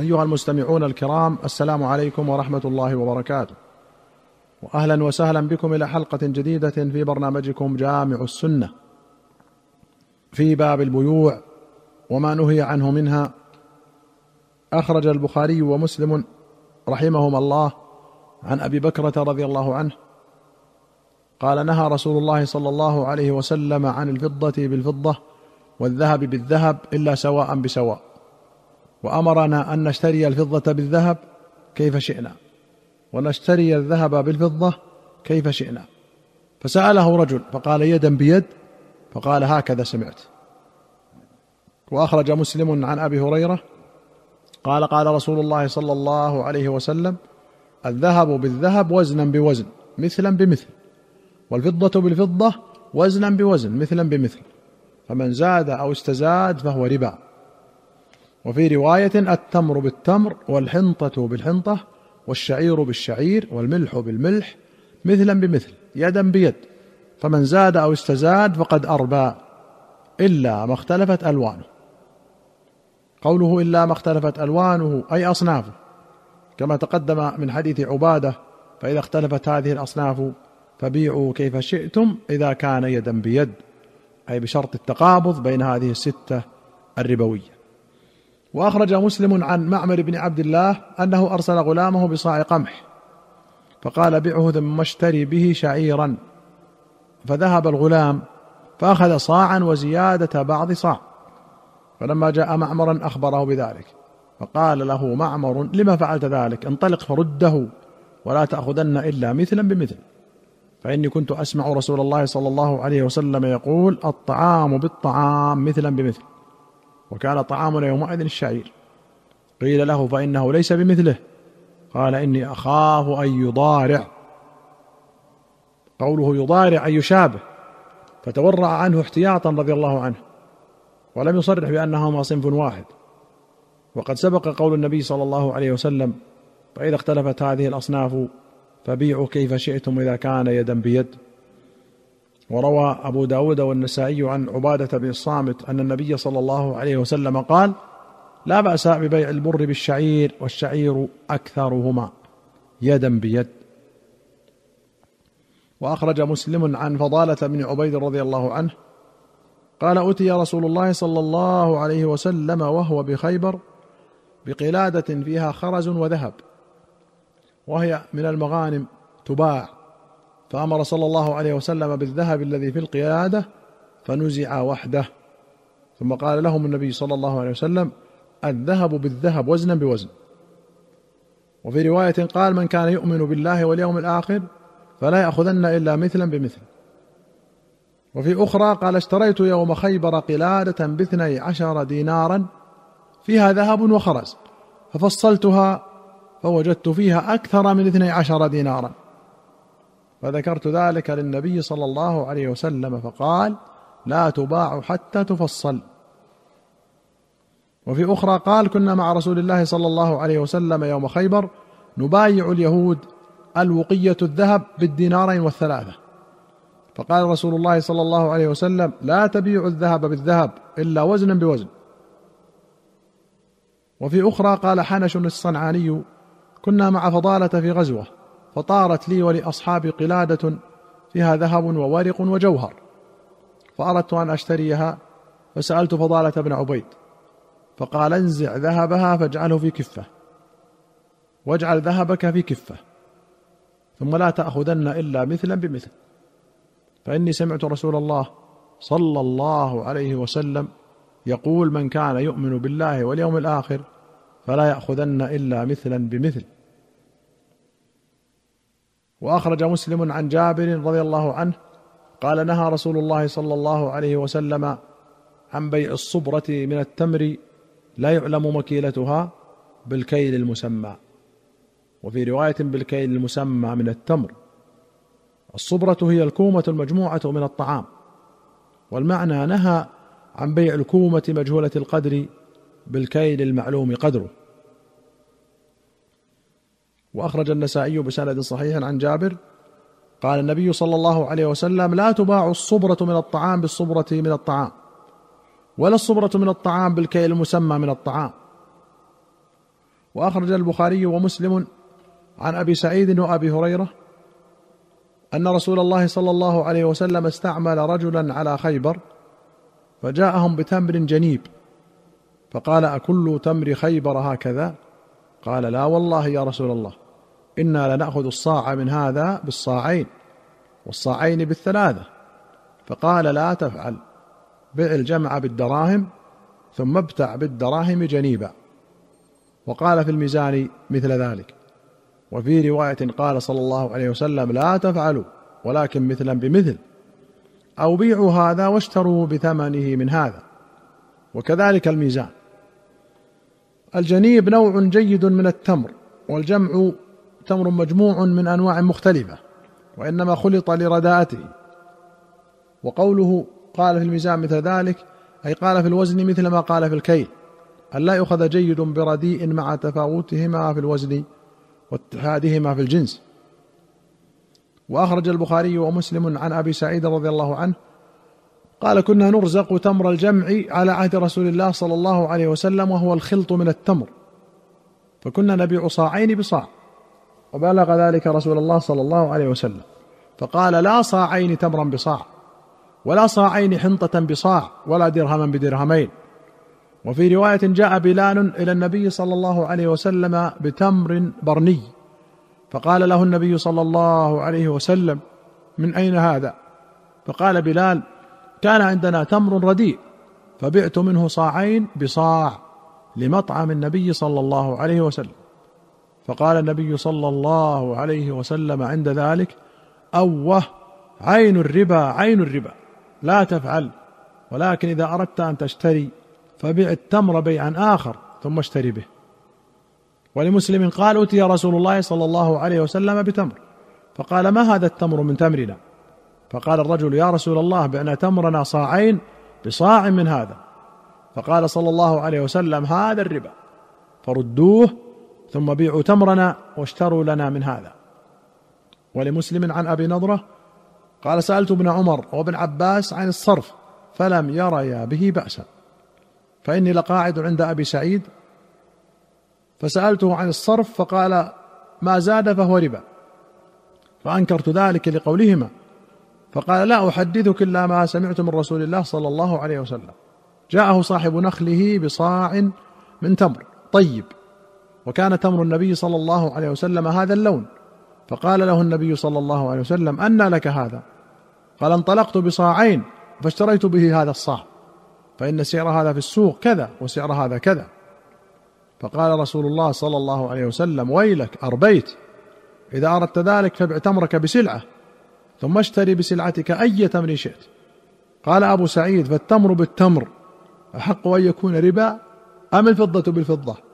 أيها المستمعون الكرام السلام عليكم ورحمة الله وبركاته. واهلا وسهلا بكم إلى حلقة جديدة في برنامجكم جامع السنة. في باب البيوع وما نهي عنه منها أخرج البخاري ومسلم رحمهما الله عن أبي بكرة رضي الله عنه قال نهى رسول الله صلى الله عليه وسلم عن الفضة بالفضة والذهب بالذهب إلا سواء بسواء. وأمرنا أن نشتري الفضة بالذهب كيف شئنا. ونشتري الذهب بالفضة كيف شئنا. فسأله رجل فقال يدا بيد فقال هكذا سمعت. وأخرج مسلم عن أبي هريرة قال قال رسول الله صلى الله عليه وسلم الذهب بالذهب وزنا بوزن مثلا بمثل. والفضة بالفضة وزنا بوزن مثلا بمثل. فمن زاد أو استزاد فهو ربا. وفي رواية التمر بالتمر والحنطة بالحنطة والشعير بالشعير والملح بالملح مثلا بمثل يدا بيد فمن زاد أو استزاد فقد أربى إلا ما اختلفت ألوانه. قوله إلا ما اختلفت ألوانه أي أصنافه. كما تقدم من حديث عبادة فإذا اختلفت هذه الأصناف فبيعوا كيف شئتم إذا كان يدا بيد أي بشرط التقابض بين هذه الستة الربوية. وأخرج مسلم عن معمر بن عبد الله أنه أرسل غلامه بصاع قمح فقال بعه ثم اشتري به شعيرا. فذهب الغلام فأخذ صاعا وزيادة بعض صاع. فلما جاء معمرا أخبره بذلك فقال له معمر لما فعلت ذلك؟ انطلق فرده ولا تأخذن إلا مثلا بمثل. فإني كنت أسمع رسول الله صلى الله عليه وسلم يقول الطعام بالطعام مثلا بمثل. وكان طعامنا يومئذ الشعير. قيل له فإنه ليس بمثله. قال إني أخاف أن يضارع. قوله يضارع ان يشابه. فتورع عنه احتياطا رضي الله عنه ولم يصرح بأنهما صنف واحد. وقد سبق قول النبي صلى الله عليه وسلم فإذا اختلفت هذه الأصناف فبيعوا كيف شئتم إذا كان يدا بيد. وروى أبو داود والنسائي عن عبادة بن الصامت أن النبي صلى الله عليه وسلم قال لا بأس ببيع البر بالشعير والشعير أكثرهما يدا بيد. وأخرج مسلم عن فضالة بن عبيد رضي الله عنه قال أتي رسول الله صلى الله عليه وسلم وهو بخيبر بقلادة فيها خرز وذهب وهي من المغانم تباع فأمر صلى الله عليه وسلم بالذهب الذي في القيادة فنزع وحده. ثم قال لهم النبي صلى الله عليه وسلم الذهب بالذهب وزنا بوزن. وفي رواية قال من كان يؤمن بالله واليوم الآخر فلا يأخذن إلا مثلا بمثل. وفي أخرى قال اشتريت يوم خيبر قلادة باثني عشر دينارا فيها ذهب وخرز ففصلتها فوجدت فيها أكثر من اثني عشر دينارا. فذكرت ذلك للنبي صلى الله عليه وسلم فقال لا تباع حتى تفصل. وفي أخرى قال كنا مع رسول الله صلى الله عليه وسلم يوم خيبر نبايع اليهود الوقية الذهب بالدينارين والثلاثة. فقال رسول الله صلى الله عليه وسلم لا تبيع الذهب بالذهب إلا وزنا بوزن. وفي أخرى قال حنش الصنعاني كنا مع فضالة في غزوة فطارت لي ولأصحابي قلادة فيها ذهب وورق وجوهر فأردت أن أشتريها فسألت فضالة بن عبيد فقال انزع ذهبها فاجعله في كفة واجعل ذهبك في كفة ثم لا تأخذن إلا مثلا بمثل. فإني سمعت رسول الله صلى الله عليه وسلم يقول من كان يؤمن بالله واليوم الآخر فلا يأخذن إلا مثلا بمثل. وأخرج مسلم عن جابر رضي الله عنه قال نهى رسول الله صلى الله عليه وسلم عن بيع الصبرة من التمر لا يعلم مكيلتها بالكيل المسمى. وفي رواية بالكيل المسمى من التمر. الصبرة هي الكومة المجموعة من الطعام. والمعنى نهى عن بيع الكومة مجهولة القدر بالكيل المعلوم قدره. وأخرج النسائي بسند صحيح عن جابر قال النبي صلى الله عليه وسلم لا تباع الصبرة من الطعام بالصبرة من الطعام ولا الصبرة من الطعام بالكيل المسمى من الطعام. وأخرج البخاري ومسلم عن أبي سعيد وأبي هريرة أن رسول الله صلى الله عليه وسلم استعمل رجلا على خيبر فجاءهم بتمر جنيب فقال أكل تمر خيبر هكذا؟ قال لا والله يا رسول الله. إنا لنأخذ الصاع من هذا بالصاعين والصاعين بالثلاثة. فقال لا تفعل بع الجمع بالدراهم ثم ابتع بالدراهم جنيبا. وقال في الميزان مثل ذلك. وفي رواية قال صلى الله عليه وسلم لا تفعلوا ولكن مثلا بمثل أو بيعوا هذا واشتروا بثمنه من هذا. وكذلك الميزان. الجنيب نوع جيد من التمر والجمع تمر مجموع من أنواع مختلفة وإنما خلط لرداءته. وقوله قال في الميزان مثل ذلك أي قال في الوزن مثل ما قال في الكيل أن لا يؤخذ جيد برديء مع تفاوتهما في الوزن واتحادهما في الجنس. وأخرج البخاري ومسلم عن أبي سعيد رضي الله عنه قال كنا نرزق تمر الجمع على عهد رسول الله صلى الله عليه وسلم وهو الخلط من التمر. فكنا نبيع صاعين بصاع. وبلغ ذلك رسول الله صلى الله عليه وسلم. فقال لا صاعين تمرا بصاع ولا صاعين حنطة بصاع ولا درهما بدرهمين. وفي رواية جاء بلال إلى النبي صلى الله عليه وسلم بتمر برني. فقال له النبي صلى الله عليه وسلم من أين هذا؟ فقال بلال كان عندنا تمر رديء فبعت منه صاعين بصاع لمطعم النبي صلى الله عليه وسلم. فقال النبي صلى الله عليه وسلم عند ذلك أوه عين الربا عين الربا لا تفعل ولكن إذا أردت أن تشتري فبع التمر بيعا آخر ثم اشتري به. ولمسلم قال اتي رسول الله صلى الله عليه وسلم بتمر. فقال ما هذا التمر من تمرنا؟ فقال الرجل يا رسول الله بعنا تمرنا صاعين بصاع من هذا. فقال صلى الله عليه وسلم هذا الربا. فردوه ثم بيعوا تمرنا واشتروا لنا من هذا. ولمسلم عن أبي نضرة قال سألت ابن عمر وابن عباس عن الصرف فلم يريا به باسا فإني لقاعد عند أبي سعيد. فسألته عن الصرف فقال ما زاد فهو ربا. فأنكرت ذلك لقولهما. فقال لا أحدثك إلا ما سمعت من رسول الله صلى الله عليه وسلم. جاءه صاحب نخله بصاع من تمر. طيب. وكان تمر النبي صلى الله عليه وسلم هذا اللون. فقال له النبي صلى الله عليه وسلم أنى لك هذا. قال انطلقت بصاعين فاشتريت به هذا الصاع فإن سعر هذا في السوق كذا وسعر هذا كذا. فقال رسول الله صلى الله عليه وسلم ويلك أربيت. إذا أردت ذلك فابع تمرك بسلعة ثم اشتري بسلعتك أي تمر شئت. قال أبو سعيد فالتمر بالتمر أحق أن يكون ربا أم الفضة بالفضة؟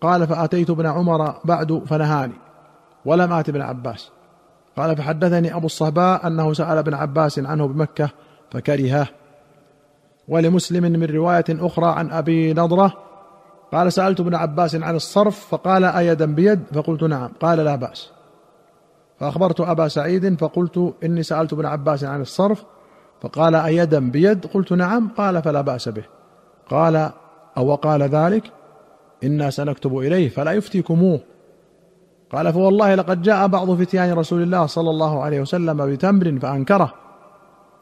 قال فأتيت ابن عمر بعد فنهاني ولم آت ابن عباس. قال فحدثني أبو الصهباء أنه سأل ابن عباس عنه بمكة فكرهه. ولمسلم من رواية أخرى عن أبي نضرة قال سألت ابن عباس عن الصرف فقال أيدا بيد؟ فقلت نعم. قال لا بأس. فأخبرت أبا سعيد فقلت إني سألت ابن عباس عن الصرف فقال أيدا بيد؟ قلت نعم. قال فلا بأس به. قال أو قال ذلك؟ إنا سنكتب إليه فلا يفتيكموه. قال فوالله لقد جاء بعض فتيان رسول الله صلى الله عليه وسلم بتمر فأنكره.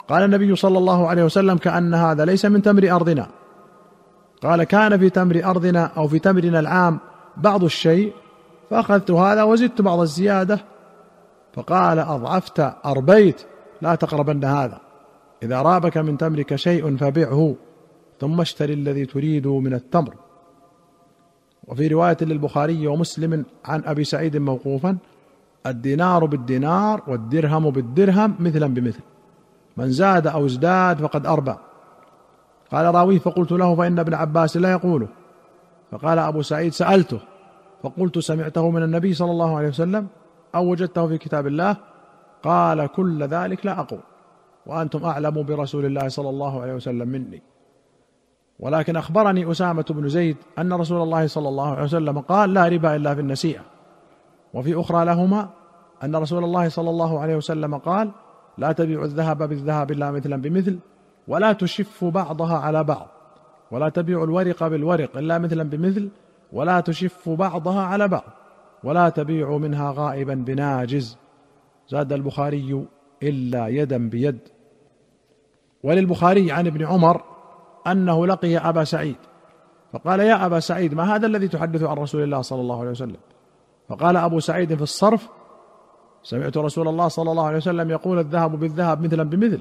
قال النبي صلى الله عليه وسلم كأن هذا ليس من تمر أرضنا. قال كان في تمر أرضنا أو في تمرنا العام بعض الشيء فأخذت هذا وزدت بعض الزيادة. فقال أضعفت أربيت لا تقربن هذا. إذا رابك من تمرك شيء فبعه ثم اشتري الذي تريد من التمر. وفي رواية للبخاري ومسلم عن أبي سعيد موقوفا الدينار بالدينار والدرهم بالدرهم مثلا بمثل. من زاد أو ازداد فقد اربى قال راويه فقلت له فإن ابن عباس لا يقوله. فقال أبو سعيد سألته فقلت سمعته من النبي صلى الله عليه وسلم أو وجدته في كتاب الله؟ قال كل ذلك لا أقول وأنتم أعلم برسول الله صلى الله عليه وسلم مني. ولكن أخبرني أسامة بن زيد أن رسول الله صلى الله عليه وسلم قال لا ربا إلا في النسيئة. وفي أخرى لهما أن رسول الله صلى الله عليه وسلم قال لا تبيع الذهب بالذهب إلا مثلا بمثل ولا تشف بعضها على بعض ولا تبيع الورق بالورق إلا مثلا بمثل ولا تشف بعضها على بعض ولا تبيع منها غائبا بناجز. زاد البخاري إلا يدا بيد. وللبخاري عن ابن عمر أنه لقي أبا سعيد. فقال يا أبا سعيد ما هذا الذي تحدث عن رسول الله صلى الله عليه وسلم؟ فقال أبو سعيد في الصرف سمعت رسول الله صلى الله عليه وسلم يقول الذهب بالذهب مثلا بمثل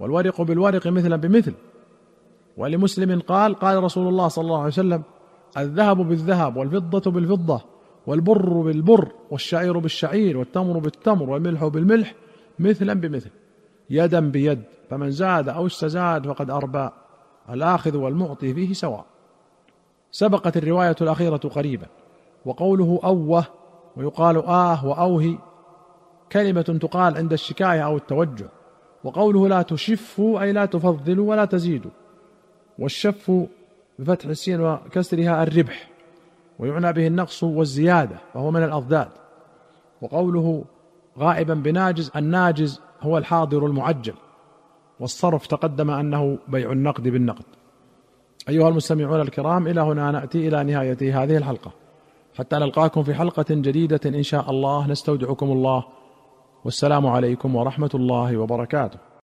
والورق بالورق مثلا بمثل. ولمسلم قال قال رسول الله صلى الله عليه وسلم الذهب بالذهب والفضة بالفضة والبر بالبر والشعير بالشعير والتمر بالتمر والملح بالملح مثلا بمثل. يدا بيد فمن زاد أو استزاد فقد أربى. الآخذ والمعطي فيه سواء. سبقت الرواية الأخيرة قريبا وقوله أوه ويقال آه وأوهي كلمة تقال عند الشكاية أو التوجع وقوله لا تشفوا أي لا تفضلوا ولا تزيدوا والشف بفتح السين وكسرها الربح ويعنى به النقص والزيادة فهو من الأضداد. وقوله غائبا بناجز الناجز هو الحاضر المعجل. والصرف تقدم أنه بيع النقد بالنقد. أيها المستمعون الكرام إلى هنا نأتي إلى نهاية هذه الحلقة. حتى نلقاكم في حلقة جديدة إن شاء الله. نستودعكم الله. والسلام عليكم ورحمة الله وبركاته.